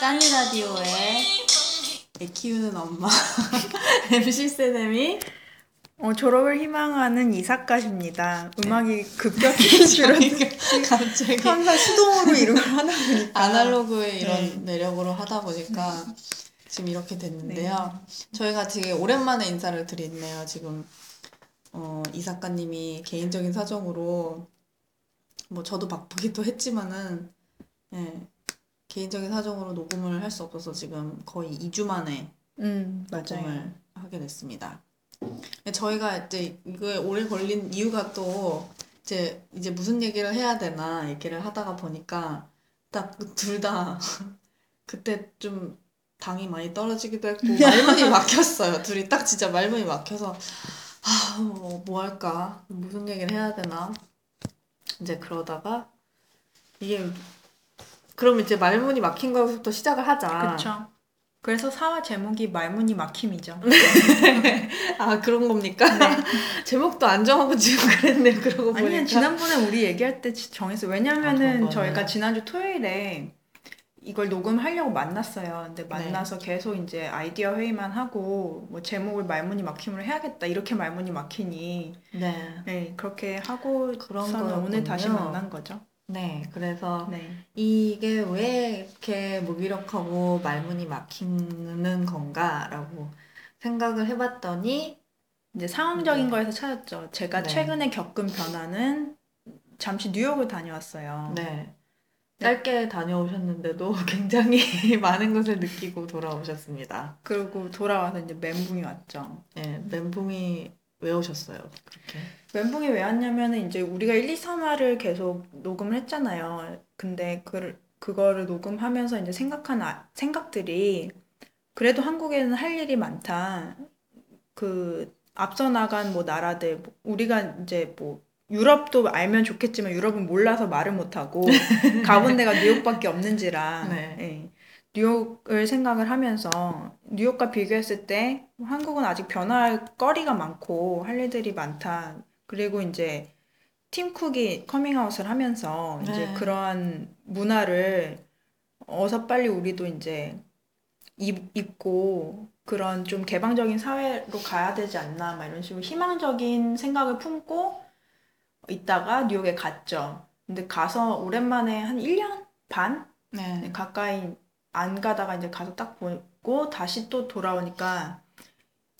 짠이 라디오의 애 키우는 엄마 MC 세네미 어, 졸업을 희망하는 이사카십니다. 음악이 급격히 줄어 갑자기 항상 수동으로 이런 걸 하다 보니까 아날로그의 이런 네. 매력으로 하다 보니까 지금 이렇게 됐는데요. 저희가 되게 오랜만에 인사를 드리네요. 지금 어, 이 작가님이 개인적인 사정으로 뭐 저도 바쁘기도 했지만은 예, 개인적인 사정으로 녹음을 할 수 없어서 지금 거의 2주 만에 음 맞아요. 녹음을 하게 됐습니다. 저희가 이제 이거에 오래 걸린 이유가 또 이제 이제 무슨 얘기를 해야 되나 얘기를 하다가 보니까 딱 둘 다 그때 좀 당이 많이 떨어지기도 했고 말문이 막혔어요. 둘이 딱 진짜 말문이 막혀서 아뭐 뭐 할까 무슨 얘기를 해야 되나 이제 그러다가 이게 그럼 이제 말문이 막힌 거부터 시작을 하자. 그렇죠. 그래서 사화 제목이 말문이 막힘이죠. 아 그런 겁니까? 제목도 안 정하고 지금 그랬네요. 그러고 보니까. 아니면 지난번에 우리 얘기할 때 정했어요. 아, 왜냐면은 그런 저희가 거네. 지난주 토요일에 이걸 녹음하려고 만났어요. 근데 만나서 네. 계속 이제 아이디어 회의만 하고 뭐 제목을 말문이 막힘으로 해야겠다. 이렇게 말문이 막히니 네. 네 그렇게 하고 그런 그런 오늘 다시. 만난 거죠. 네. 그래서 네. 이게 왜 이렇게 무기력하고 말문이 막히는 건가라고 생각을 해봤더니 이제 상황적인 네. 거에서 찾았죠. 제가 네. 최근에 겪은 변화는 잠시 뉴욕을 다녀왔어요. 네. 짧게 다녀오셨는데도 굉장히 많은 것을 느끼고 돌아오셨습니다. 그리고 돌아와서 이제 멘붕이 왔죠. 네, 멘붕이 왜 오셨어요? 그렇게. 멘붕이 왜 왔냐면은 이제 우리가 1, 2, 3화를 계속 녹음을 했잖아요. 근데 그, 그거를 녹음하면서 이제 생각한 아- 생각들이 그래도 한국에는 할 일이 많다. 그 앞서 나간 뭐 나라들 뭐 우리가 이제 뭐 유럽도 알면 좋겠지만 유럽은 몰라서 말을 못하고 가본 데가 뉴욕밖에 없는지라 네. 예. 뉴욕을 생각을 하면서 뉴욕과 비교했을 때 한국은 아직 변화할 거리가 많고 할 일들이 많다. 그리고 이제 팀 쿡이 커밍아웃을 하면서 이제 네. 그러한 문화를 어서 빨리 우리도 이제 입, 입고 그런 좀 개방적인 사회로 가야 되지 않나 막 이런 식으로 희망적인 생각을 품고 있다가 뉴욕에 갔죠. 근데 가서 오랜만에 한 1년 반 네. 가까이 안 가다가 이제 가서 딱 보고 다시 또 돌아오니까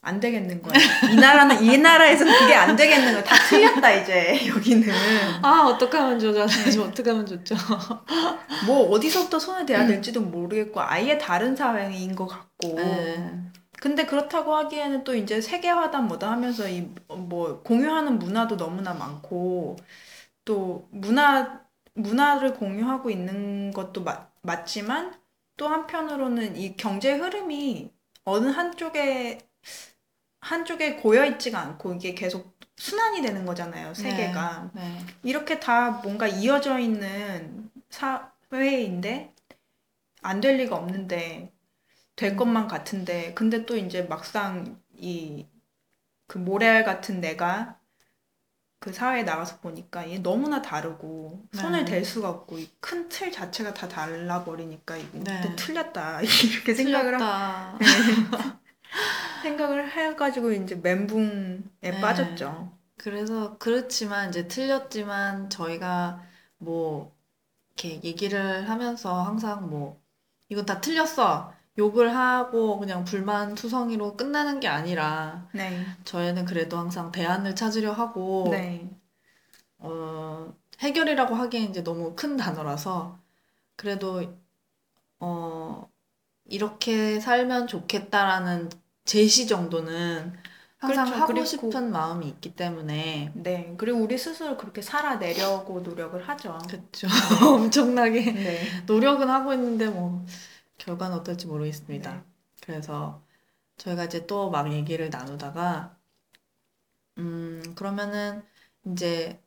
안 되겠는 거예요. 이 나라는 이 나라에서는 그게 안 되겠는 거야. 다 틀렸다 이제 여기는. 아, 어떡하면 좋잖아요. 좀 어떡하면 좋죠. 뭐 어디서부터 손을 대야 될지도 모르겠고 아예 다른 사회인 것 같고. 네. 근데 그렇다고 하기에는 또 이제 세계화다 뭐다 하면서 이 뭐 공유하는 문화도 너무나 많고 또 문화 문화를 공유하고 있는 것도 맞, 맞지만 또 한편으로는 이 경제 흐름이 어느 한쪽에 한쪽에 고여 있지가 않고 이게 계속 순환이 되는 거잖아요, 세계가. 네. 이렇게 다 뭔가 이어져 있는 사회인데 안 될 리가 없는데 될 것만 같은데 근데 또 이제 막상 이 그 모래알 같은 내가 그 사회에 나가서 보니까 얘 너무나 다르고 손을 네. 댈 수가 없고 큰 틀 자체가 다 달라 버리니까 이거 네. 틀렸다 이렇게 생각을 하, 틀렸다. 생각을 해가지고 이제 멘붕에 네. 빠졌죠. 그래서 그렇지만 이제 틀렸지만 저희가 뭐 이렇게 얘기를 하면서 항상 뭐 이건 다 틀렸어. 욕을 하고 그냥 불만 투성이로 끝나는 게 아니라 네, 저희는 그래도 항상 대안을 찾으려 하고 네, 어, 해결이라고 하기엔 이제 너무 큰 단어라서 그래도 어, 이렇게 살면 좋겠다라는 제시 정도는 항상 그렇죠. 하고 싶은 마음이 있기 때문에 네. 그리고 우리 스스로 그렇게 살아내려고 노력을 하죠. 그렇죠. 엄청나게 네. 노력은 하고 있는데 뭐 결과는 어떨지 모르겠습니다. 네. 그래서 저희가 이제 또 막 얘기를 나누다가 음 그러면은 이제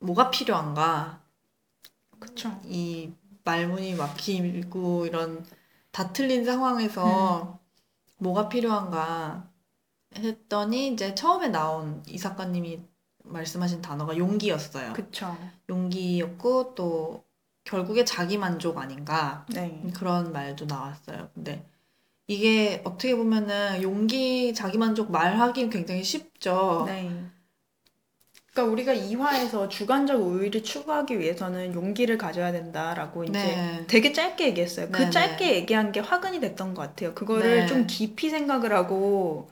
뭐가 필요한가? 그쵸. 이 말문이 막히고 이런 다 틀린 상황에서 뭐가 필요한가 했더니 이제 처음에 나온 이 작가님이 말씀하신 단어가 용기였어요. 그쵸. 용기였고 또 결국에 자기 만족 아닌가 네. 그런 말도 나왔어요. 근데 이게 어떻게 보면은 용기 자기 만족 말하기 굉장히 쉽죠. 네. 그러니까 우리가 이화에서 주관적 우위를 추구하기 위해서는 용기를 가져야 된다라고 이제 네. 되게 짧게 얘기했어요. 그 네네. 짧게 얘기한 게 화근이 됐던 것 같아요. 그거를 네. 좀 깊이 생각을 하고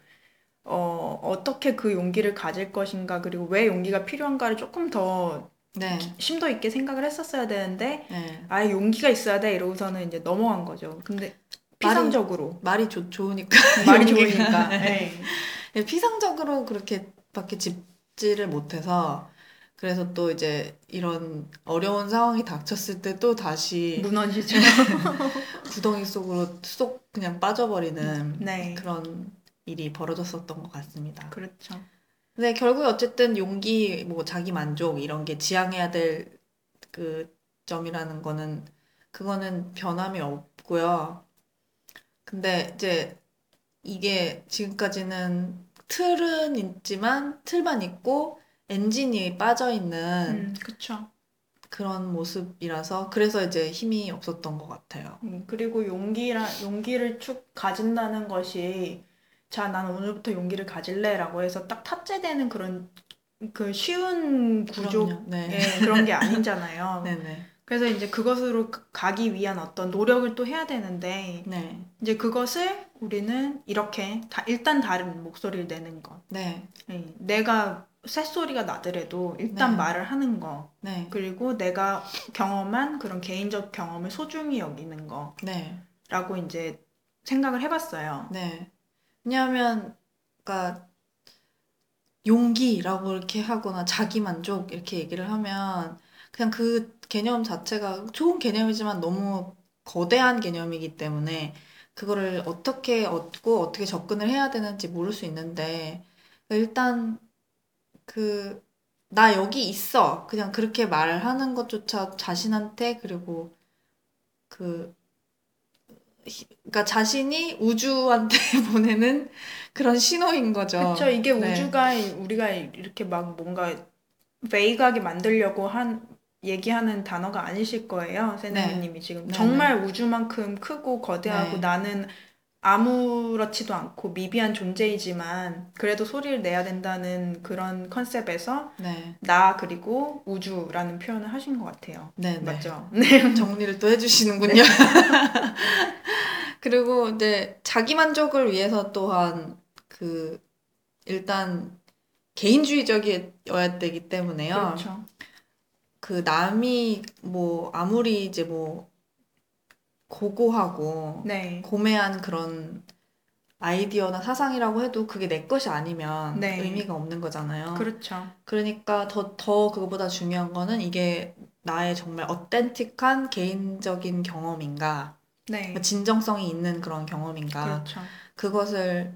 어, 어떻게 그 용기를 가질 것인가 그리고 왜 용기가 필요한가를 조금 더 네. 심도 있게 생각을 했었어야 되는데 네. 아예 용기가 있어야 돼 이러고서는 이제 넘어간 거죠. 근데 피상적으로 말이 좋, 좋으니까. 말이. 좋으니까. 네. 네. 네, 피상적으로 그렇게밖에 짚지를 못해서 그래서 또 이제 이런 어려운 상황이 닥쳤을 때 또 다시 무너지죠. 구덩이 속으로 쏙 그냥 빠져버리는 네. 그런 일이 벌어졌었던 것 같습니다. 그렇죠. 근데 결국에 어쨌든 용기, 뭐 자기 만족 이런 게 지향해야 될 그 점이라는 거는 그거는 변함이 없고요. 근데 이제 이게 지금까지는 틀은 있지만 틀만 있고 엔진이 빠져 있는 음, 그렇죠. 그런 모습이라서 그래서 이제 힘이 없었던 것 같아요. 음, 그리고 용기라, 용기를 쭉 가진다는 것이, 자, 나는 오늘부터 용기를 가질래 라고 해서 딱 탑재되는 그런 그 쉬운 구조. 네. 예, 그런 게 아니잖아요. 네네. 그래서 이제 그것으로 가- 가기 위한 어떤 노력을 또 해야 되는데, 네. 이제 그것을 우리는 이렇게 다, 일단 다른 목소리를 내는 것. 네. 예, 내가 쇳소리가 나더라도 일단 네. 말을 하는 거. 네. 그리고 내가 경험한 그런 개인적 경험을 소중히 여기는 네. 거라고 이제 생각을 해봤어요. 네. 왜냐하면, 그러니까 용기라고 이렇게 하거나 자기 만족 이렇게 얘기를 하면 그냥 그 개념 자체가 좋은 개념이지만 너무 거대한 개념이기 때문에 그거를 어떻게 얻고 어떻게 접근을 해야 되는지 모를 수 있는데 일단 그 나 여기 있어. 그냥 그렇게 말하는 것조차 자신한테 그리고 그 히- 그러니까 자신이 우주한테 보내는 그런 신호인 거죠. 그렇죠. 이게 네. 우주가 우리가 이렇게 막 뭔가 베이그하게 만들려고 한 얘기하는 단어가 아니실 거예요. 세네님이 지금 네, 정말 우주만큼 크고 거대하고 네. 나는 아무렇지도 않고 미비한 존재이지만 그래도 소리를 내야 된다는 그런 컨셉에서 네, 나 그리고 우주라는 표현을 하신 것 같아요. 네, 네. 맞죠? 네. 정리를 또 해주시는군요. 그리고 이제 자기 만족을 위해서 또한 그 일단 개인주의적이어야 되기 때문에요. 그렇죠. 그 남이 뭐 아무리 이제 뭐 고고하고 네. 고매한 그런 아이디어나 사상이라고 해도 그게 내 것이 아니면 네. 의미가 없는 거잖아요. 그렇죠. 그러니까 더, 더 그거보다 중요한 거는 이게 나의 정말 어텐틱한 개인적인 경험인가, 네. 진정성이 있는 그런 경험인가, 그렇죠. 그것을,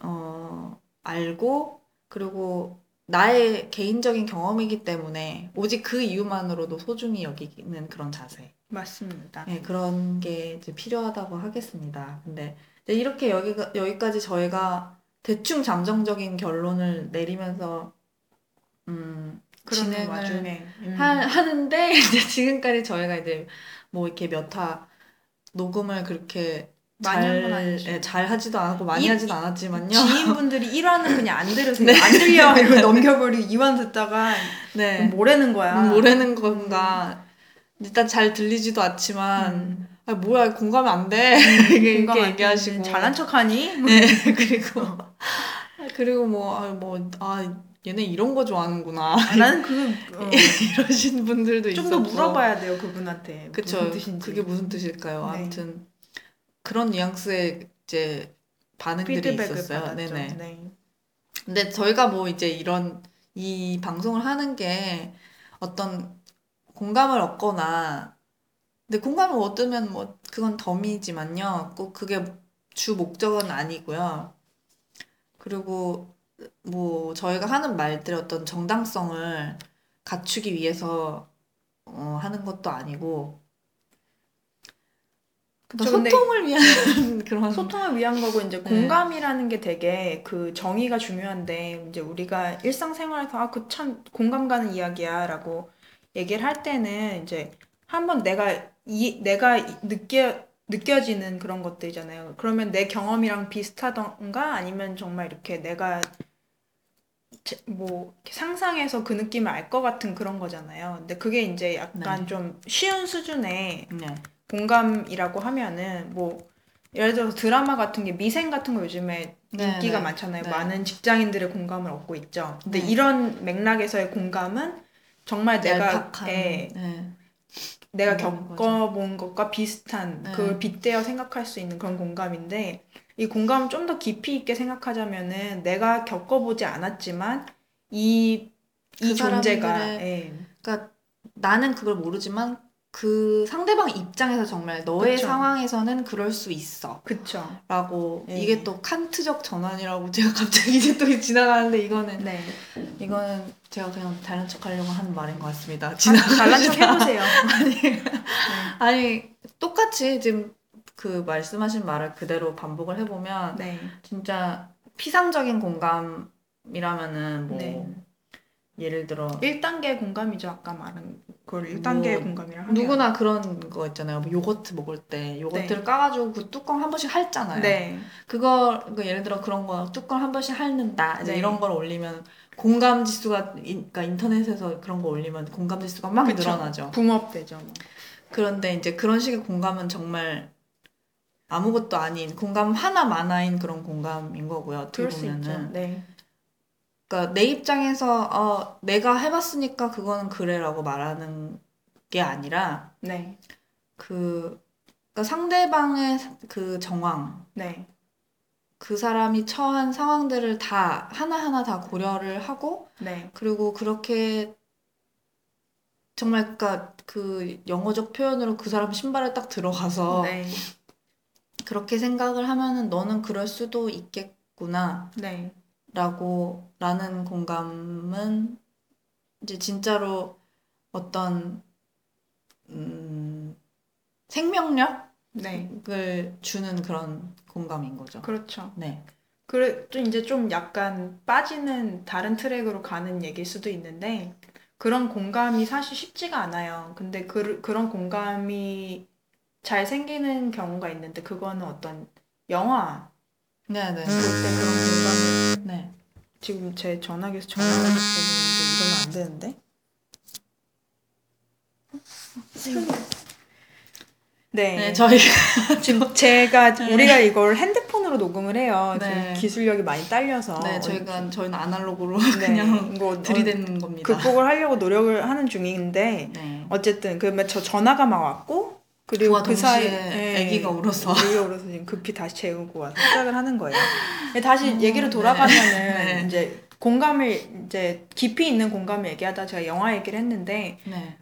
어, 알고, 그리고 나의 개인적인 경험이기 때문에 오직 그 이유만으로도 소중히 여기는 그런 자세. 맞습니다. 네, 그런 게 이제 필요하다고 하겠습니다. 근데 이제 이렇게 여기가, 여기까지 저희가 대충 잠정적인 결론을 내리면서, 음, 진행을 와중에 음. 하, 하는데 이제 지금까지 저희가 이제 뭐 이렇게 몇 화 녹음을 그렇게 잘. 예, 잘 하지도 않았고 많이 이- 하지도 않았지만요. 지인분들이 1화는 그냥 안 들으세요. 안 들려 이러고 넘겨버리고 2화 듣다가 네. 뭐라는 거야. 음, 뭐라는 건가. 일단 잘 들리지도 않지만, 음. 아, 뭐야, 공감이 안 돼. 이렇게, 공감 이렇게 안 얘기하시고. 되는데 잘난 척하니? 네, 그리고, 그리고 뭐, 아, 뭐, 아, 얘네 이런 거 좋아하는구나. 아, 나는 그거 어, 이러신 분들도 좀더 있었고. 물어봐야 돼요 그분한테 그쵸. 무슨 뜻인지. 그게 무슨 뜻일까요? 네. 아무튼, 그런 뉘앙스의 이제 반응들이 있었어요. 받았죠. 네네. 네. 근데 저희가 뭐 이제 이런, 이 방송을 하는 게 어떤 공감을 얻거나, 근데 공감을 얻으면 뭐, 그건 덤이지만요. 꼭 그게 주 목적은 아니고요. 그리고 뭐, 저희가 하는 말들의 어떤 정당성을 갖추기 위해서, 어, 하는 것도 아니고, 근데 소통을 위한 그런, 소통을 위한 거고 이제 네. 공감이라는 게 되게 그 정의가 중요한데 이제 우리가 일상생활에서 아 그 참 공감 가는 이야기야라고 얘기를 할 때는 이제 한번 내가 이 내가 이- 느껴 느껴지는 그런 것들이잖아요. 그러면 내 경험이랑 비슷하던가 아니면 정말 이렇게 내가 제- 뭐 상상해서 그 느낌을 알 것 같은 그런 거잖아요. 근데 그게 이제 약간 네. 좀 쉬운 수준의 네. 공감이라고 하면은 뭐 예를 들어서 드라마 같은 게 미생 같은 거 요즘에 네, 인기가 네. 많잖아요. 네. 많은 직장인들의 공감을 얻고 있죠. 근데 네. 이런 맥락에서의 공감은 정말 내가 얄팍한. 예, 네. 내가 겪어본 것과 비슷한 네. 그걸 빗대어 생각할 수 있는 그런 공감인데 이 공감을 좀더 깊이 있게 생각하자면은 내가 겪어보지 않았지만 이, 이 그 존재가 예, 그러니까 나는 그걸 모르지만 그 상대방 입장에서 정말 너의 그쵸. 상황에서는 그럴 수 있어. 그쵸. 라고 네. 이게 또 칸트적 전환이라고 제가 갑자기 이제 또 지나가는데 이거는 네. 이거는 제가 그냥 다른 척 하려고 하는 말인 것 같습니다. 잘난 척 해보세요. 아니 똑같이 지금 그 말씀하신 말을 그대로 반복을 해보면 네. 진짜 피상적인 공감이라면은 뭐 네. 예를 들어 1단계 공감이죠. 아까 말한 그걸 1단계 뭐, 공감이라 하면. 누구나 그런 거 있잖아요. 뭐 요거트 먹을 때 요거트를 까가지고 그 뚜껑 한 번씩 핥잖아요. 네. 그거 그 예를 들어 그런 거 뚜껑 한 번씩 핥는다 이제 네. 이런 걸 올리면 공감 지수가 인- 그러니까 인터넷에서 그런 거 올리면 공감 지수가 막 그쵸. 늘어나죠. 붕업되죠. 뭐. 그런데 이제 그런 식의 공감은 정말 아무것도 아닌 공감 하나 만화인 그런 공감인 거고요. 어떻게. 보면은 네. 그러니까 내 입장에서 어 내가 해봤으니까 그거는 그래라고 말하는 게 아니라 네. 그 그러니까 상대방의 그 정황 네. 그 사람이 처한 상황들을 다 하나하나 다 고려를 하고 네. 그리고 그렇게 정말 그러니까 그 영어적 표현으로 그 사람 신발에 딱 들어가서 네. 그렇게 생각을 하면은 너는 그럴 수도 있겠구나 네. 라고 라는 공감은 이제 진짜로 어떤 음 생명력을 네. 주는 그런 공감인 거죠. 그렇죠. 네. 그래, 또 이제 좀 약간 빠지는 다른 트랙으로 가는 얘기일 수도 있는데, 그런 공감이 사실 쉽지가 않아요. 근데 그, 그런 공감이 잘 생기는 경우가 있는데, 그거는 어떤 영화 네, 네. 때 그런 공감을, 네. 지금 제 전화기에서 전화가 들어오는데 이러면 안 되는데? 네. 네, 저희가 지금 제가 우리가 이걸 핸드폰으로 녹음을 해요. 네. 지금 기술력이 많이 딸려서 네, 저희가 저희는 아날로그로 네, 그냥 뭐 들이대는 겁니다. 극복을 하려고 노력을 하는 중인데 네. 어쨌든 그러면 저 전화가 막 왔고 그리고 그 사이 예, 아기가 울어서. 아기가 울어서 지금 급히 다시 재우고 와서 시작을 하는 거예요. 다시 얘기로 네. 돌아가면은 네. 이제 공감을 이제 깊이 있는 공감을 얘기하다 제가 영화 얘기를 했는데 네.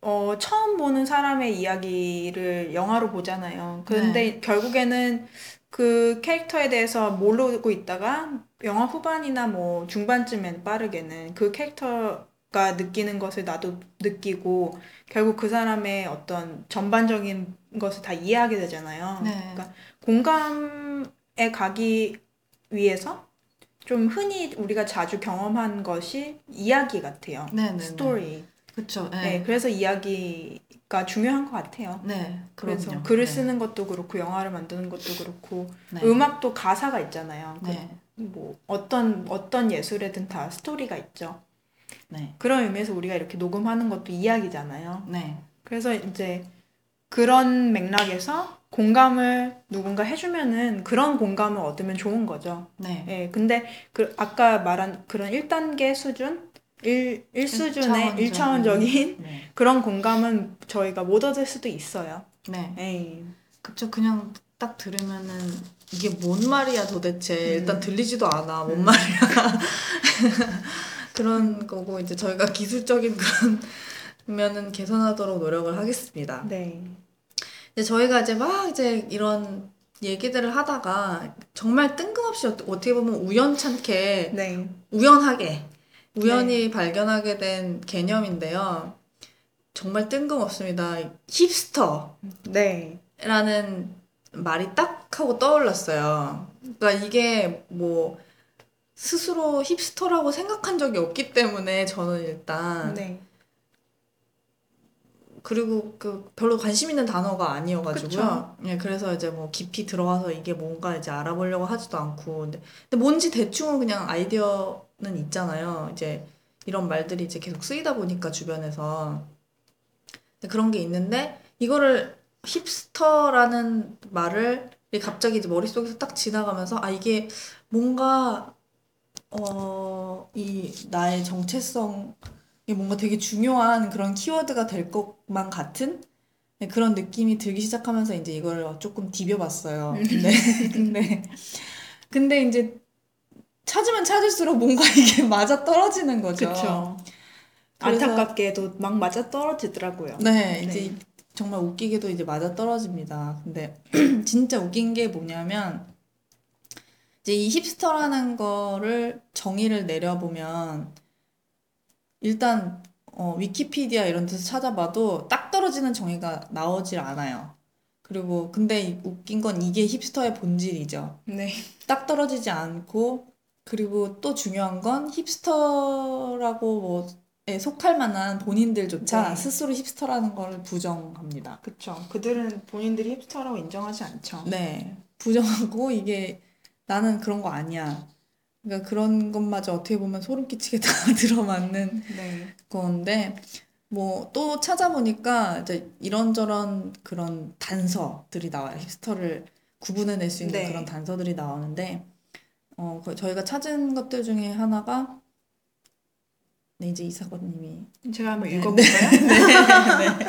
어, 처음 보는 사람의 이야기를 영화로 보잖아요. 그런데 결국에는 그 캐릭터에 대해서 모르고 있다가 영화 후반이나 뭐 중반쯤엔 빠르게는 그 캐릭터 가 느끼는 것을 나도 느끼고 결국 그 사람의 어떤 전반적인 것을 다 이해하게 되잖아요. 네. 그러니까 공감에 가기 위해서 좀 흔히 우리가 자주 경험한 것이 이야기 같아요. 네, 네. 스토리. 그렇죠. 네, 네. 그래서 이야기가 중요한 것 같아요. 네. 그래서. 글을 네. 쓰는 것도 그렇고 영화를 만드는 것도 그렇고 네. 음악도 가사가 있잖아요. 그 네. 뭐 어떤 어떤 예술에든 다 스토리가 있죠. 네. 그런 의미에서 우리가 이렇게 녹음하는 것도 이야기잖아요. 네. 그래서 이제 그런 맥락에서 공감을 누군가 해주면은 그런 공감을 얻으면 좋은 거죠. 네. 예, 근데 그 아까 말한 그런 1단계 수준, 1, 1수준의 일차원적인. 1차원적 인 네. 그런 공감은 저희가 못 얻을 수도 있어요. 네. 에이. 그쵸. 그냥 딱 들으면은 이게 뭔 말이야 도대체. 음. 일단 들리지도 않아. 뭔 음. 말이야. 그런 거고 이제 저희가 기술적인 그런 면은 개선하도록 노력을 하겠습니다. 네. 이제 저희가 이제 막 이제 이런 얘기들을 하다가 정말 뜬금없이 어- 어떻게 보면 우연찮게 네. 우연하게 우연히 발견하게 된 개념인데요. 정말 뜬금없습니다. 힙스터. 네. 라는 말이 딱 하고 떠올랐어요. 그러니까 이게 뭐 스스로 힙스터라고 생각한 적이 없기 때문에 저는 일단 네. 그리고 그 별로 관심 있는 단어가 아니어가지고요. 그쵸. 예, 그래서 이제 뭐 깊이 들어가서 이게 뭔가 이제 알아보려고 하지도 않고. 근데, 근데 뭔지 대충은 그냥 아이디어는 있잖아요. 이제 이런 말들이 이제 계속 쓰이다 보니까 주변에서. 그런 게 있는데 이거를 힙스터라는 말을 갑자기 이제 머릿속에서 딱 지나가면서 아 이게 뭔가 어, 이 나의 정체성 이게 뭔가 되게 중요한 그런 키워드가 될 것만 같은 네, 그런 느낌이 들기 시작하면서 이제 이걸 조금 디벼봤어요. 근데 근데 근데 이제 찾으면 찾을수록 뭔가 이게 맞아 떨어지는 거죠. 그쵸. 그래서- 안타깝게도 막 맞아 떨어지더라고요. 네, 이제 정말 웃기게도 이제 맞아 떨어집니다. 근데 진짜 웃긴 게 뭐냐면 이제 이 힙스터라는 거를 정의를 내려보면 일단 어, 위키피디아 이런 데서 찾아봐도 딱 떨어지는 정의가 나오질 않아요. 그리고 근데 이- 웃긴 건 이게 힙스터의 본질이죠. 네. 딱 떨어지지 않고 그리고 또 중요한 건 힙스터라고 뭐에 속할 만한 본인들조차 네. 스스로 힙스터라는 걸 부정합니다. 그쵸. 그들은 본인들이 힙스터라고 인정하지 않죠. 네. 부정하고 이게 나는 그런 거 아니야. 그러니까 그런 것마저 어떻게 보면 소름 끼치게 다 들어맞는 네. 건데 뭐 또 찾아보니까 이제 이런저런 그런 단서들이 나와요. 힙스터를 구분해낼 수 있는 네. 그런 단서들이 나오는데 어 그- 저희가 찾은 것들 중에 하나가 네 이제 이사건님이 제가 한번 네. 읽어볼까요?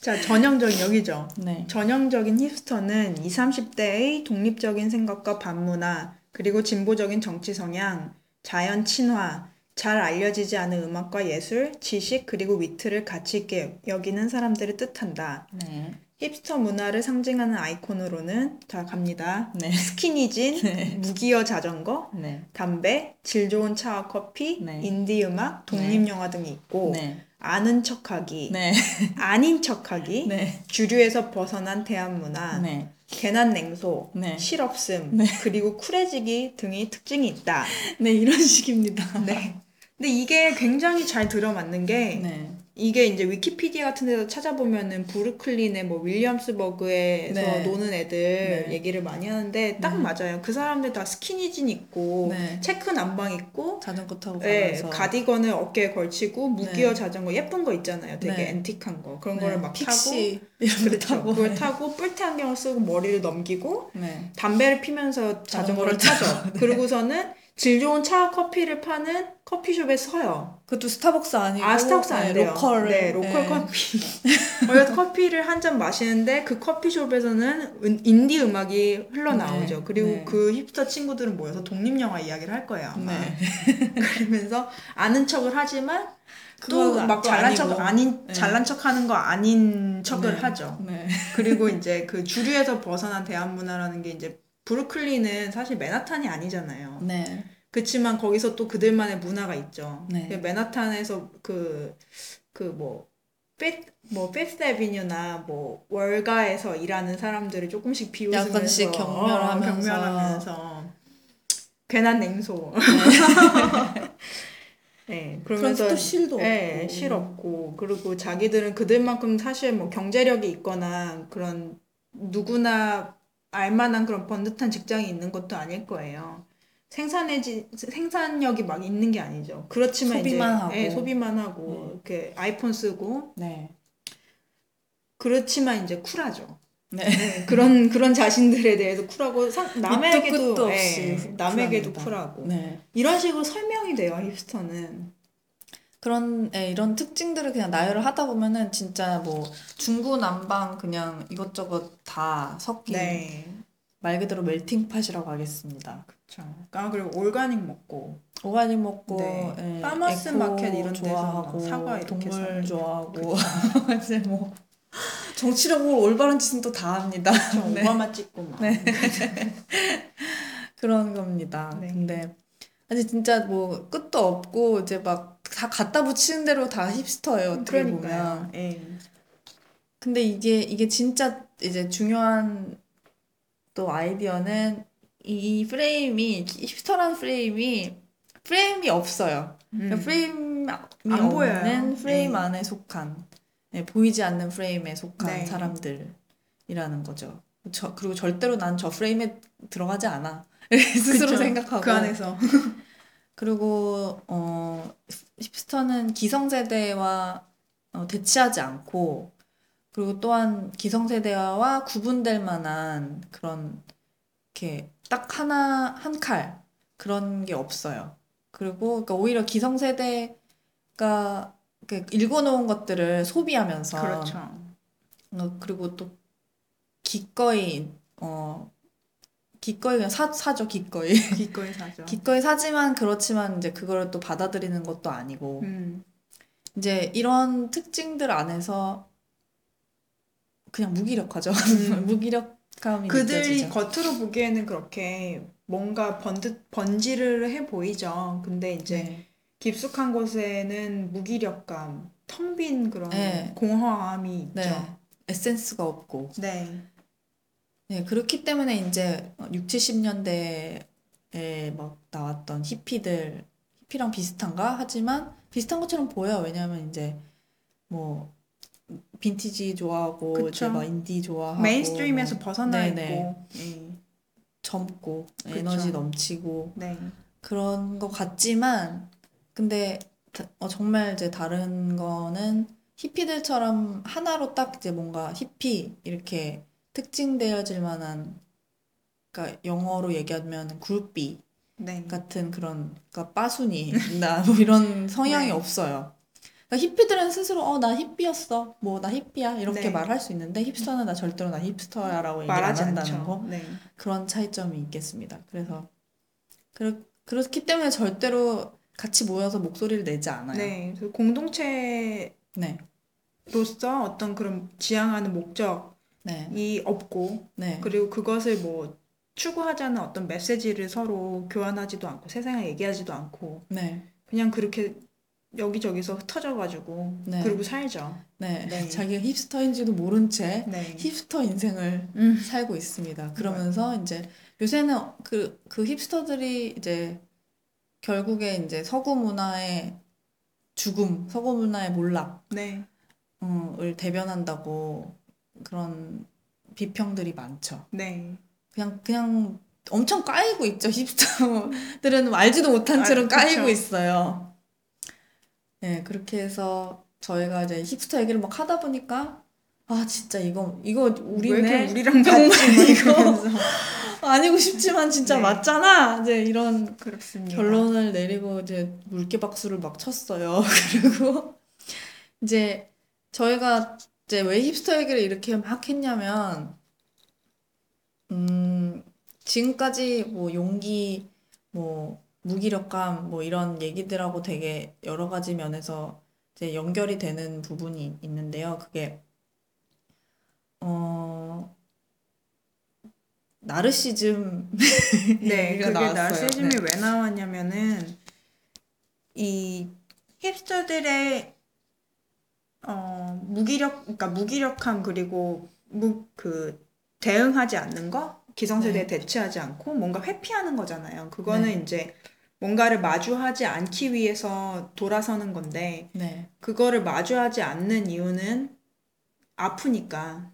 자, 전형적인 여기죠. 네 전형적인 힙스터는 20, 30대의 독립적인 생각과 반문화, 그리고 진보적인 정치 성향, 자연 친화, 잘 알려지지 않은 음악과 예술, 지식, 그리고 위트를 가치 있게 여기는 사람들을 뜻한다. 네. 힙스터 문화를 상징하는 아이콘으로는 다 갑니다. 네. 스키니진, 네. 무기여 자전거, 네. 담배, 질 좋은 차와 커피, 네. 인디 음악, 독립 영화 등이 있고 네. 아는 척하기, 네. 아닌 척하기, 네. 주류에서 벗어난 대한 문화, 네. 괜한 냉소, 네. 실없음, 네. 그리고 쿨해지기 등의 특징이 있다. 네, 이런 식입니다. 네. 근데 이게 굉장히 잘 들어맞는 게 네. 이게 이제 위키피디아 같은 데서 찾아보면은 브루클린의 뭐 윌리엄스버그에서 네. 노는 애들 네. 얘기를 많이 하는데 딱 네. 맞아요. 그 사람들 다 스키니진 입고 네. 체크 남방 입고 자전거 타고 네, 가면서 가디건을 어깨에 걸치고 무기어 네. 자전거 예쁜 거 있잖아요. 되게 네. antique한 거 그런 네, 거를 막 fixie 타고 그렇죠. 타고 그걸 타고 뿔테 안경을 쓰고 머리를 넘기고 네. 담배를 피면서 자전거를 자전거를 타죠. 그러고서는 질 좋은 차와 커피를 파는 커피숍에 서요. 그것도 스타벅스 아니고 아 스타벅스 안 네, 돼요. local 네, local 네. 커피. 거기서 커피를 한 잔 마시는데 그 커피숍에서는 은- 인디 음악이 흘러나오죠. 네, 그리고 네. 그 힙스터 친구들은 모여서 독립 영화 이야기를 할 거예요. 아마. 네. 그러면서 아는 척을 하지만 또막또 잘난. 척 아닌 네. 잘난 척하는 거 아닌 척을 네. 하죠. 네. 그리고 이제 그 주류에서 벗어난 대한 문화라는 게 이제 브루클린은 사실 맨하탄이 아니잖아요. 네. 그치만 거기서 또 그들만의 문화가 있죠. 네. 그 맨하탄에서 그 그뭐뭐 페스 에비뉴나 뭐 월가에서 일하는 사람들을 조금씩 비웃으면서 약간씩 경멸하면서. 어, 경멸하면서 괜한 냉소. 네, 그러면서 그러면서 또 실도 네, 없고. 실 없고 그리고 자기들은 그들만큼 사실 뭐 경제력이 있거나 그런 누구나 알만한 그런 번듯한 직장이 있는 것도 아닐 거예요. 생산해지 생산력이 막 있는 게 아니죠. 그렇지만 소비만 이제 하고. 예, 소비만 하고 이렇게 아이폰 쓰고 네. 그렇지만 이제 쿨하죠. 네. 네, 그런 그런 자신들에 대해서 쿨하고 상, 남에게도 예, 남에게도. 쿨하고 네. 이런 식으로 설명이 돼요 힙스터는. 그런 예, 이런 특징들을 그냥 나열을 하다 보면은 진짜 뭐 중구난방 그냥 이것저것 다 섞인 네. 말 그대로 melting pot이라고 하겠습니다. 그렇죠. 아 그리고 organic 먹고 organic 먹고 네. 예, farmers eco market 이런 데서 좋아하고 막 사과 이렇게 동물 사는 좋아하고 이제 뭐 정치적으로 올바른 짓은 또 다 합니다. 저 네. 오바마 찍고 막. 네. 그런 겁니다. 네. 근데 아니 진짜 뭐 끝도 없고 이제 막 다 갖다 붙이는 대로 다 힙스터예요. 어떻게 보면. 그러니까요. 예. 근데 이게 이게 진짜 이제 중요한 또 아이디어는 이 프레임이 힙스터란 프레임이 프레임이 없어요. 음. 그러니까 프레임이 안 없는 보여요. 프레임 네. 안에 속한 네, 보이지 않는 프레임에 속한 네. 사람들이라는 거죠. 저, 그리고 절대로 난 저 프레임에 들어가지 않아. 스스로 그쵸. 생각하고. 그 안에서 그리고 어 힙스터는 기성세대와 어, 대치하지 않고 그리고 또한 기성세대와 구분될 만한 그런 이렇게 딱 하나 한 칼 그런 게 없어요. 그리고 그러니까 오히려 기성세대가 그 읽어놓은 것들을 소비하면서 그렇죠. 어, 그리고 또 기꺼이 어 기꺼이 그냥 사 사죠 기꺼이 기꺼이 사죠. 기꺼이 사지만 그렇지만 이제 그걸 또 받아들이는 것도 아니고 음, 이제 이런 특징들 안에서 그냥 무기력하죠. 음. 무기력감이 그들이 느껴지죠. 겉으로 보기에는 그렇게 뭔가 번듯 번지를 해 보이죠. 근데 이제 네. 깊숙한 곳에는 무기력감, 텅 빈 그런 네. 공허함이 있죠. 네. 에센스가 없고. 네. 네, 그렇기 때문에 이제 6, 70년대에 막 나왔던 히피들, 히피랑 비슷한가? 하지만 비슷한 것처럼 보여요. 왜냐하면 이제 뭐 빈티지 좋아하고 그쵸. 이제 막 인디 좋아하고 mainstream에서 뭐 벗어나 네네. 있고. 예. 젊고 그쵸. 에너지 넘치고 네. 그런 것 같지만 근데 다- 어, 정말 이제 다른 거는 히피들처럼 하나로 딱 이제 뭔가 히피 이렇게 특징되어질 만한 그러니까 영어로 얘기하면 굴비 네. 같은 그런 그러니까 빠순이 나 뭐 이런 성향이 네. 없어요. 그러니까 히피들은 스스로 어 나 히피였어 뭐 나 히피야 이렇게 네. 말할 수 있는데 힙스터는 나 절대로 나 힙스터야라고 얘기 안 말하지 한다는 않죠. 거 네. 그런 차이점이 있겠습니다. 그래서 그렇, 그렇기 때문에 절대로 같이 모여서 목소리를 내지 않아요. 네. 공동체로서 네, 어떤 그런 지향하는 목적 이 네, 없고 네, 그리고 그것을 뭐 추구하자는 어떤 메시지를 서로 교환하지도 않고 세상에 얘기하지도 않고 네, 그냥 그렇게 여기저기서 흩어져가지고 네. 그러고 살죠. 네. 네. 자기가 힙스터인지도 모른 채 네. 힙스터 인생을 음. 살고 있습니다. 그러면서 이제 요새는 그, 그 힙스터들이 이제 결국에 이제 서구 문화의 죽음, 서구 문화의 몰락, 네. 어, 을 대변한다고 그런 비평들이 많죠. 네. 그냥 그냥 엄청 까이고 있죠. 힙스터들은 알지도 못한 채로 아, 까이고. 있어요. 네, 그렇게 해서 저희가 이제 힙스터 얘기를 막 하다 보니까 아 진짜 이거 이거 왜 이렇게 우리네 우리랑 정말 이거. 아니고 싶지만 진짜 네. 맞잖아. 이제 이런 그렇습니다. 결론을 내리고 이제 물개 박수를 막 쳤어요. 그리고 이제 저희가 이제 왜 힙스터 얘기를 이렇게 막 했냐면 음 지금까지 뭐 용기 뭐 무기력감 뭐 이런 얘기들하고 되게 여러 가지 면에서 이제 연결이 되는 부분이 있는데요. 그게 어 나르시즘 네, 그게 나왔어요. 나르시즘이 네. 왜 나왔냐면은 이 힙스터들의 어 무기력, 그러니까 무기력함 그리고 무 그 대응하지 않는 거, 기성세대에 네. 대처하지 않고 뭔가 회피하는 거잖아요. 그거는 네. 이제 뭔가를 마주하지 않기 위해서 돌아서는 건데 네. 그거를 마주하지 않는 이유는 아프니까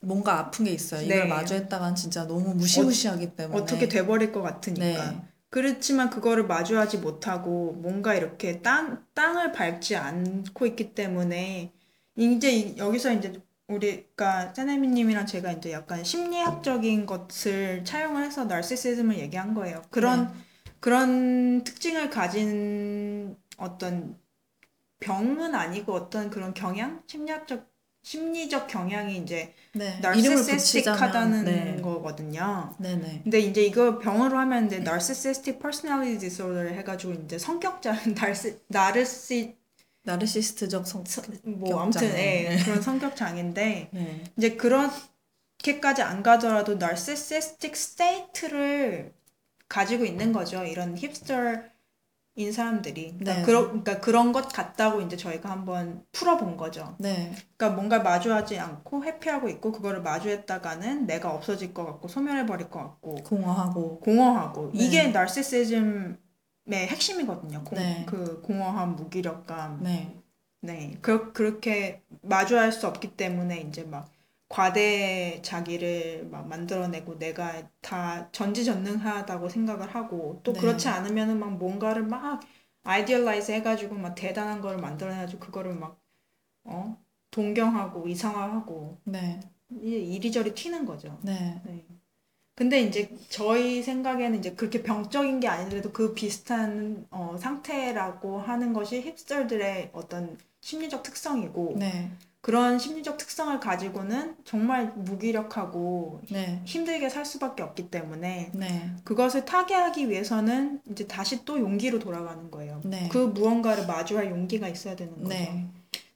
뭔가 아픈 게 있어요. 네. 이걸 마주했다간 진짜 너무 무시무시하기 때문에. 어떻게 돼버릴 것 같으니까. 네. 그렇지만 그거를 마주하지 못하고 뭔가 이렇게 땅, 땅을 밟지 않고 있기 때문에 이제 이- 여기서 이제 우리가 세네미님이랑 제가 이제 약간 심리학적인 것을 차용을 해서 나르시시즘을 얘기한 거예요. 그런 그런 특징을 가진 어떤 병은 아니고 어떤 그런 경향, 심리학적 심리적 경향이 이제 네. 나르시시스틱하다는 네. 거거든요. 네네. 근데 이제 이거 병으로 하면 이제 narcissistic personality disorder 해가지고 이제 성격장 나르시 나르시 나르시스트적 성. 뭐 아무튼 장애. 예, 네. 그런 성격 장애인데 네. 이제 그렇게까지 안 가더라도 narcissistic state를 가지고 있는 거죠. 이런 힙스터 인 사람들이. 그러니까, 네. 그러, 그러니까 그런 것 같다고 이제 저희가 한번 풀어본 거죠. 네. 그러니까 뭔가 마주하지 않고 회피하고 있고 그거를 마주했다가는 내가 없어질 것 같고 소멸해 버릴 것 같고 공허하고. 공허하고 네. 이게 나르시시즘의 핵심이거든요. 공, 네. 그 공허함, 무기력감 네. 네. 그, 그렇게 마주할 수 없기 때문에 이제 막 과대 자기를 막 만들어내고 내가 다 전지전능하다고 생각을 하고 또 네. 그렇지 않으면은 막 뭔가를 막 idealize 해가지고 막 대단한 걸 만들어내가지고 그거를 막 어? 동경하고 이상화하고 네, 이리저리 튀는 거죠. 네, 네. 근데 이제 저희 생각에는 이제 그렇게 병적인 게 아니더라도 그 비슷한 어, 상태라고 하는 것이 힙스터들의 어떤 심리적 특성이고 네, 그런 심리적 특성을 가지고는 정말 무기력하고 네, 힘들게 살 수밖에 없기 때문에 네, 그것을 타개하기 위해서는 이제 다시 또 용기로 돌아가는 거예요. 네, 그 무언가를 마주할 용기가 있어야 되는 거죠. 네,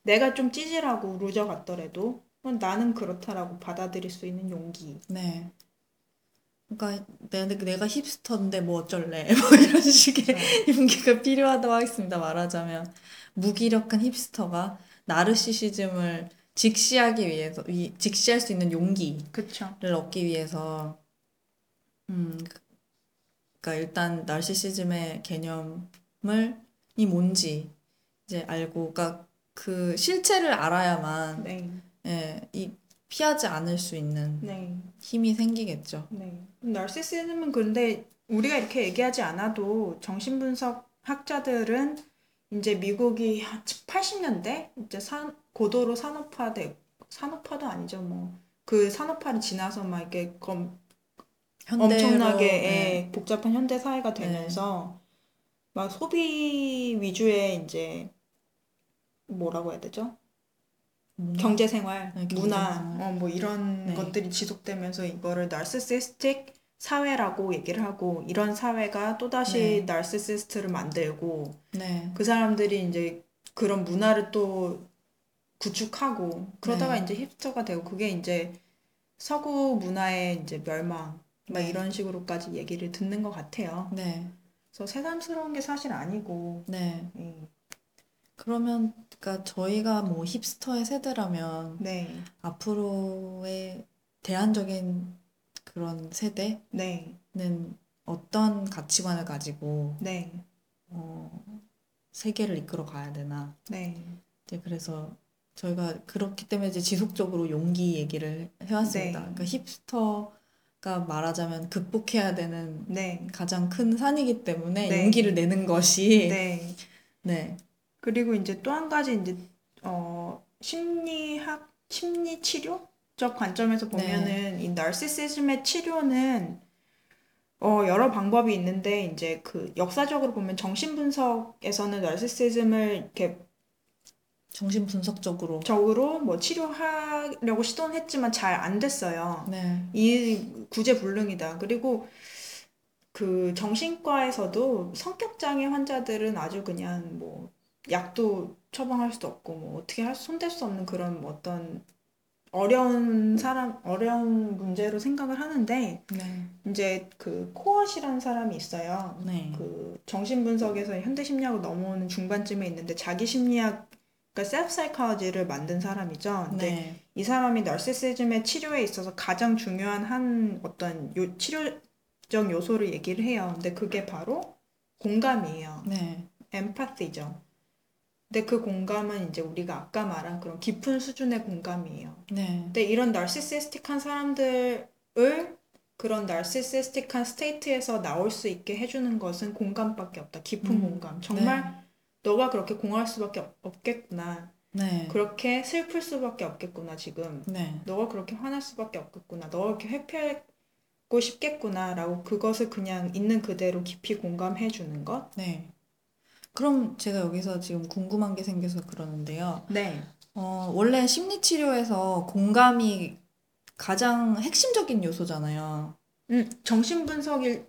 내가 좀 찌질하고 루저 같더라도 어, 나는 그렇다라고 받아들일 수 있는 용기. 네. 그러니까 내가, 내가 힙스터인데 뭐 어쩔래 뭐 이런 식의 용기가 필요하다고 하겠습니다. 말하자면 무기력한 힙스터가 나르시시즘을 직시하기 위해서 위, 직시할 수 있는 용기를 그쵸. 얻기 위해서 음 그러니까 일단 나르시시즘의 개념을 이 뭔지 이제 알고 그러니까 그 실체를 알아야만 네. 예, 이 피하지 않을 수 있는 네. 힘이 생기겠죠. 네. 나르시시즘은 근데 우리가 이렇게 얘기하지 않아도 정신분석 학자들은 이제 미국이 한 80년대 이제 산, 고도로 산업화돼 산업화도 아니죠 뭐 그 산업화를 지나서 막 이렇게 검, 현대로, 엄청나게 네. 예, 복잡한 현대 사회가 되면서 막 소비 위주의 이제 뭐라고 해야 되죠? 문화? 경제 생활, 네, 경제 문화, 생활. 어, 뭐 이런 네. 것들이 지속되면서 이거를 나르시시스틱 사회라고 얘기를 하고 이런 사회가 또다시 네. 나르시시스트를 만들고 네, 그 사람들이 이제 그런 문화를 또 구축하고 그러다가 네. 이제 힙스터가 되고 그게 이제 서구 문화의 이제 멸망 막 네. 이런 식으로까지 얘기를 듣는 것 같아요. 네, 그래서 새삼스러운 게 사실 아니고 네. 예. 그러면 그러니까 저희가 뭐 힙스터의 세대라면 네, 앞으로의 대안적인 그런 세대는 네, 어떤 가치관을 가지고 네, 어, 세계를 이끌어 가야 되나? 네, 이제 그래서 저희가 그렇기 때문에 이제 지속적으로 용기 얘기를 해왔습니다. 네. 그러니까 힙스터가 말하자면 극복해야 되는 네, 가장 큰 산이기 때문에 네. 용기를 내는 것이 네. 네, 그리고 이제 또 한 가지 이제 어 심리학 심리 치료 적 관점에서 보면은 이 나르시시즘의 치료는 어 여러 방법이 있는데 이제 그 역사적으로 보면 정신 분석에서는 나르시시즘을 이렇게 정신 분석적으로 적으로 뭐 치료하려고 시도는 했지만 잘 안 됐어요. 네, 이 구제불능이다. 그리고 그 정신과에서도 성격 장애 환자들은 아주 그냥 뭐 약도 처방할 수도 없고 뭐 어떻게 할 손댈 수 없는 그런 뭐 어떤 어려운 사람 어려운 문제로 생각을 하는데 네, 이제 그 코엇이라는 사람이 있어요. 네, 그 정신 분석에서 현대 심리학으로 넘어오는 중반쯤에 있는데 자기 심리학 그러니까 셀프 사이콜로지를 만든 사람이죠. 근데 네, 이 사람이 나르시시즘의 치료에 있어서 가장 중요한 한 어떤 요, 치료적 요소를 얘기를 해요. 근데 그게 바로 공감이에요. 네, 엠파티죠. 근데 그 공감은 이제 우리가 아까 말한 그런 깊은 수준의 공감이에요. 네, 근데 이런 나르시시스틱한 사람들을 그런 나르시시스틱한 스테이트에서 나올 수 있게 해주는 것은 공감밖에 없다. 깊은 음, 공감. 정말 너가 그렇게 공할 수밖에 없- 없겠구나. 네, 그렇게 슬플 수밖에 없겠구나, 지금. 네, 너가 그렇게 화날 수밖에 없겠구나. 너가 그렇게 회피하고 싶겠구나라고 그것을 그냥 있는 그대로 깊이 공감해 주는 것. 네. 그럼 제가 여기서 지금 궁금한 게 생겨서 그러는데요. 네. 어, 원래 심리치료에서 공감이 가장 핵심적인 요소잖아요. 음, 정신분석일,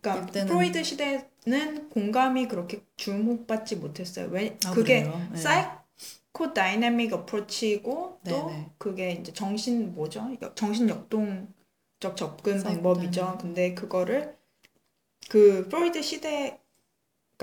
그러니까 그때는- 프로이드 시대는 공감이 그렇게 주목받지 못했어요. 왜? 아, 그게? 네. psychodynamic approach고 또 네네. 그게 이제 정신 뭐죠? 역- 정신 역동적 접근 방법이죠. 근데 그거를 그 프로이드 시대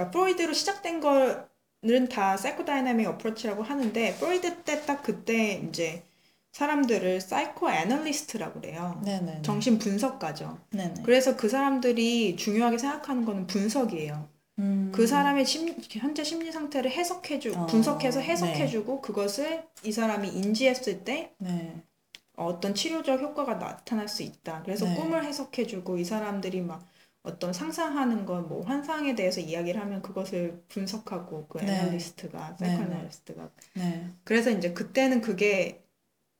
그러니까 프로이드로 시작된 거는 다 psychodynamic approach라고 하는데 프로이드 때 딱 그때 이제 사람들을 psychoanalyst라고 그래요. 네네. 정신 분석가죠. 네네. 그래서 그 사람들이 중요하게 생각하는 거는 분석이에요. 음. 그 사람의 심, 현재 심리 상태를 해석해주 어, 분석해서 해석해주고 그것을 이 사람이 인지했을 때 네. 어떤 치료적 효과가 나타날 수 있다. 그래서 네. 꿈을 해석해주고 이 사람들이 막 어떤 상상하는 것, 뭐 환상에 대해서 이야기를 하면 그것을 분석하고 그 네. 애널리스트가, 네, 사이코애널리스트가 네. 그래서 이제 그때는 그게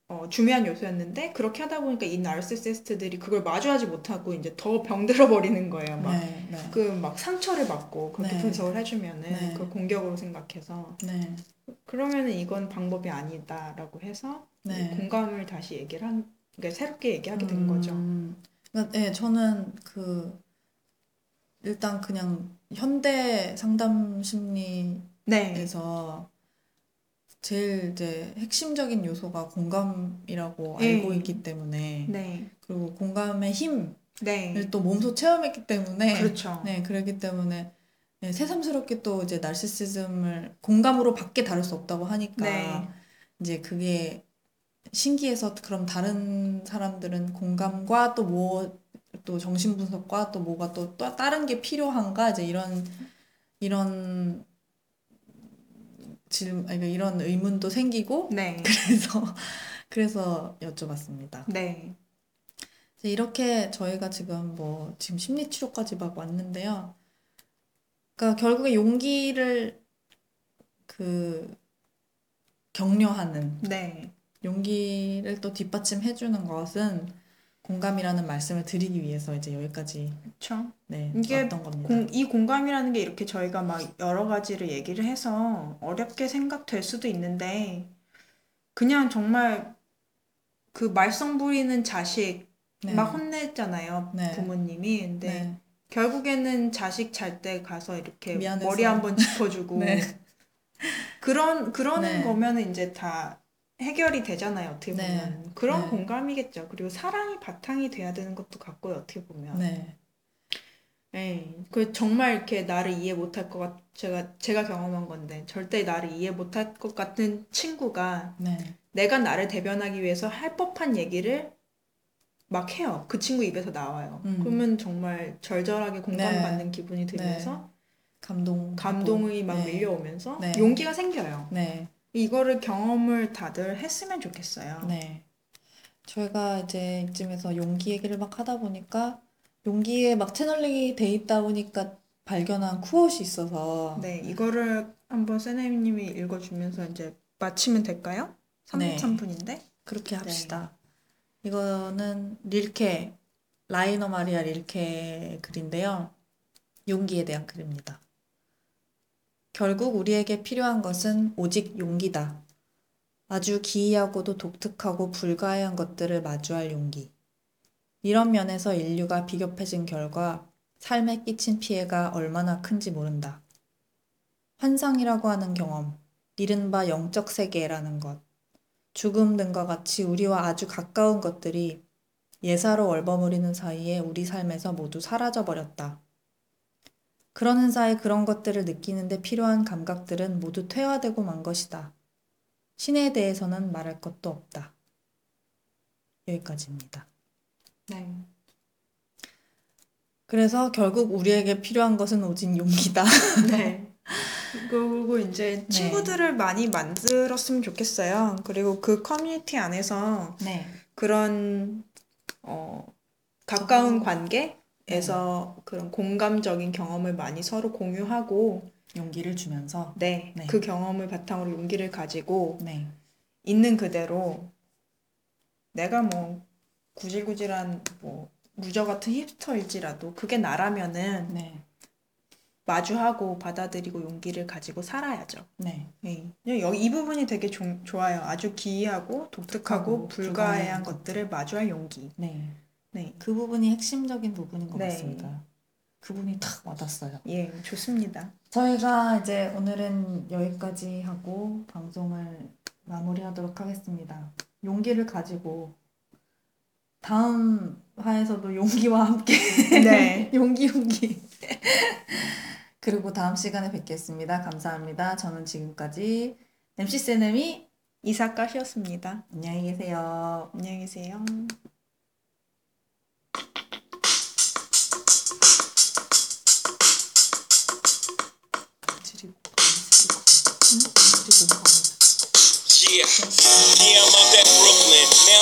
어, 중요한 요소였는데 그렇게 하다 보니까 이 나르시시스트들이 그걸 마주하지 못하고 이제 더 병들어 버리는 거예요. 막 네. 네. 그막 상처를 받고 그렇게 네. 분석을 해주면은 네. 그걸 공격으로 생각해서 네. 그러면은 이건 방법이 아니다라고 해서 네. 이 공감을 다시 얘기를 한 그러니까 새롭게 얘기하게 된 거죠. 음, 그러니까, 네, 저는 그 일단 그냥 현대 상담 심리에서 네, 제일 이제 핵심적인 요소가 공감이라고 네. 알고 있기 때문에 네, 그리고 공감의 힘을 네, 또 몸소 체험했기 때문에 그렇죠. 네, 그렇기 때문에 네, 새삼스럽게 또 이제 나르시시즘을 공감으로 밖에 다룰 수 없다고 하니까 네. 이제 그게 신기해서 그럼 다른 사람들은 공감과 또 뭐 또 정신분석과 또 뭐가 또, 또 다른 게 필요한가 이제 이런 이런 질 아니, 그러니까 이런 의문도 생기고 네, 그래서 그래서 여쭤봤습니다. 네, 이제 이렇게 저희가 지금 뭐 지금 심리 치료까지 막 왔는데요. 그러니까 결국에 용기를 그 격려하는 네, 용기를 또 뒷받침해 주는 것은 공감이라는 말씀을 드리기 위해서 이제 여기까지 그렇죠. 네, 이게 왔던 겁니다. 공, 이 공감이라는 게 이렇게 저희가 막 여러 가지를 얘기를 해서 어렵게 생각될 수도 있는데 그냥 정말 그 말썽 부리는 자식 네. 막 혼냈잖아요 네. 부모님이 근데 네. 결국에는 자식 잘 때 가서 이렇게 미안해서. 머리 한번 짚어주고 네. 그런 그러는 네. 거면은 이제 다 해결이 되잖아요 어떻게 네. 보면 그런 네. 공감이겠죠 그리고 사랑이 바탕이 돼야 되는 것도 같고요 어떻게 보면 네. 예, 그 정말 이렇게 나를 이해 못할 것 같, 제가, 제가 경험한 건데, 절대 나를 이해 못할 것 같은 친구가 네. 내가 나를 대변하기 위해서 할 법한 얘기를 막 해요. 그 친구 입에서 나와요. 음. 그러면 정말 절절하게 공감받는 기분이 들면서 감동 감동이 막 네. 밀려오면서 네. 용기가 생겨요. 네. 이거를 경험을 다들 했으면 좋겠어요. 네. 저희가 이제 이쯤에서 용기 얘기를 막 하다 보니까 용기에 막 채널링이 돼 있다 보니까 발견한 쿠엇이 있어서 네, 이거를 한번 세네님이 읽어주면서 이제 마치면 될까요? 네. 33분인데? 그렇게 합시다. 이거는 릴케, 라이너 마리아 릴케의 글인데요. 용기에 대한 글입니다. 결국 우리에게 필요한 것은 오직 용기다. 아주 기이하고도 독특하고 불가해한 것들을 마주할 용기. 이런 면에서 인류가 비겁해진 결과 삶에 끼친 피해가 얼마나 큰지 모른다. 환상이라고 하는 경험, 이른바 영적 세계라는 것, 죽음 등과 같이 우리와 아주 가까운 것들이 예사로 얼버무리는 사이에 우리 삶에서 모두 사라져 버렸다. 그러는 사이 그런 것들을 느끼는데 필요한 감각들은 모두 퇴화되고 만 것이다. 신에 대해서는 말할 것도 없다. 여기까지입니다. 네. 그래서 결국 우리에게 필요한 것은 오직 용기다. 네. 그리고 이제 네. 친구들을 많이 만들었으면 좋겠어요. 그리고 그 커뮤니티 안에서 네. 그런 어, 가까운 어. 관계 에서 그런 공감적인 경험을 많이 서로 공유하고 용기를 주면서 네, 네. 그 경험을 바탕으로 용기를 가지고 네. 있는 그대로 내가 뭐 구질구질한 뭐 루저 같은 힙스터일지라도 그게 나라면은 네. 마주하고 받아들이고 용기를 가지고 살아야죠. 네. 네. 여기 이 부분이 되게 조- 좋아요. 아주 기이하고 독특하고 불가해한 것들을 마주할 용기. 네. 네. 그 부분이 핵심적인 부분인 것 네. 같습니다. 그 부분이 탁 와닿았어요. 예, 좋습니다. 저희가 이제 오늘은 여기까지 하고 방송을 마무리하도록 하겠습니다. 용기를 가지고 다음 화에서도 용기와 함께 네. 용기 용기 그리고 다음 시간에 뵙겠습니다. 감사합니다. 저는 지금까지 MC 세넴이 이사카시였습니다. 안녕히 계세요. 안녕히 계세요. Yeah, yeah, I'm that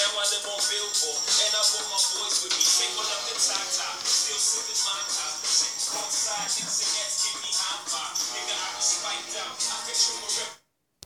Now I live on Billboard, and I brought my boys with me. Single up the top top, still sipping my top. Chicks outside, chicks and ass, give me hot, five. Nigga, I was spiked out. I picture a rip.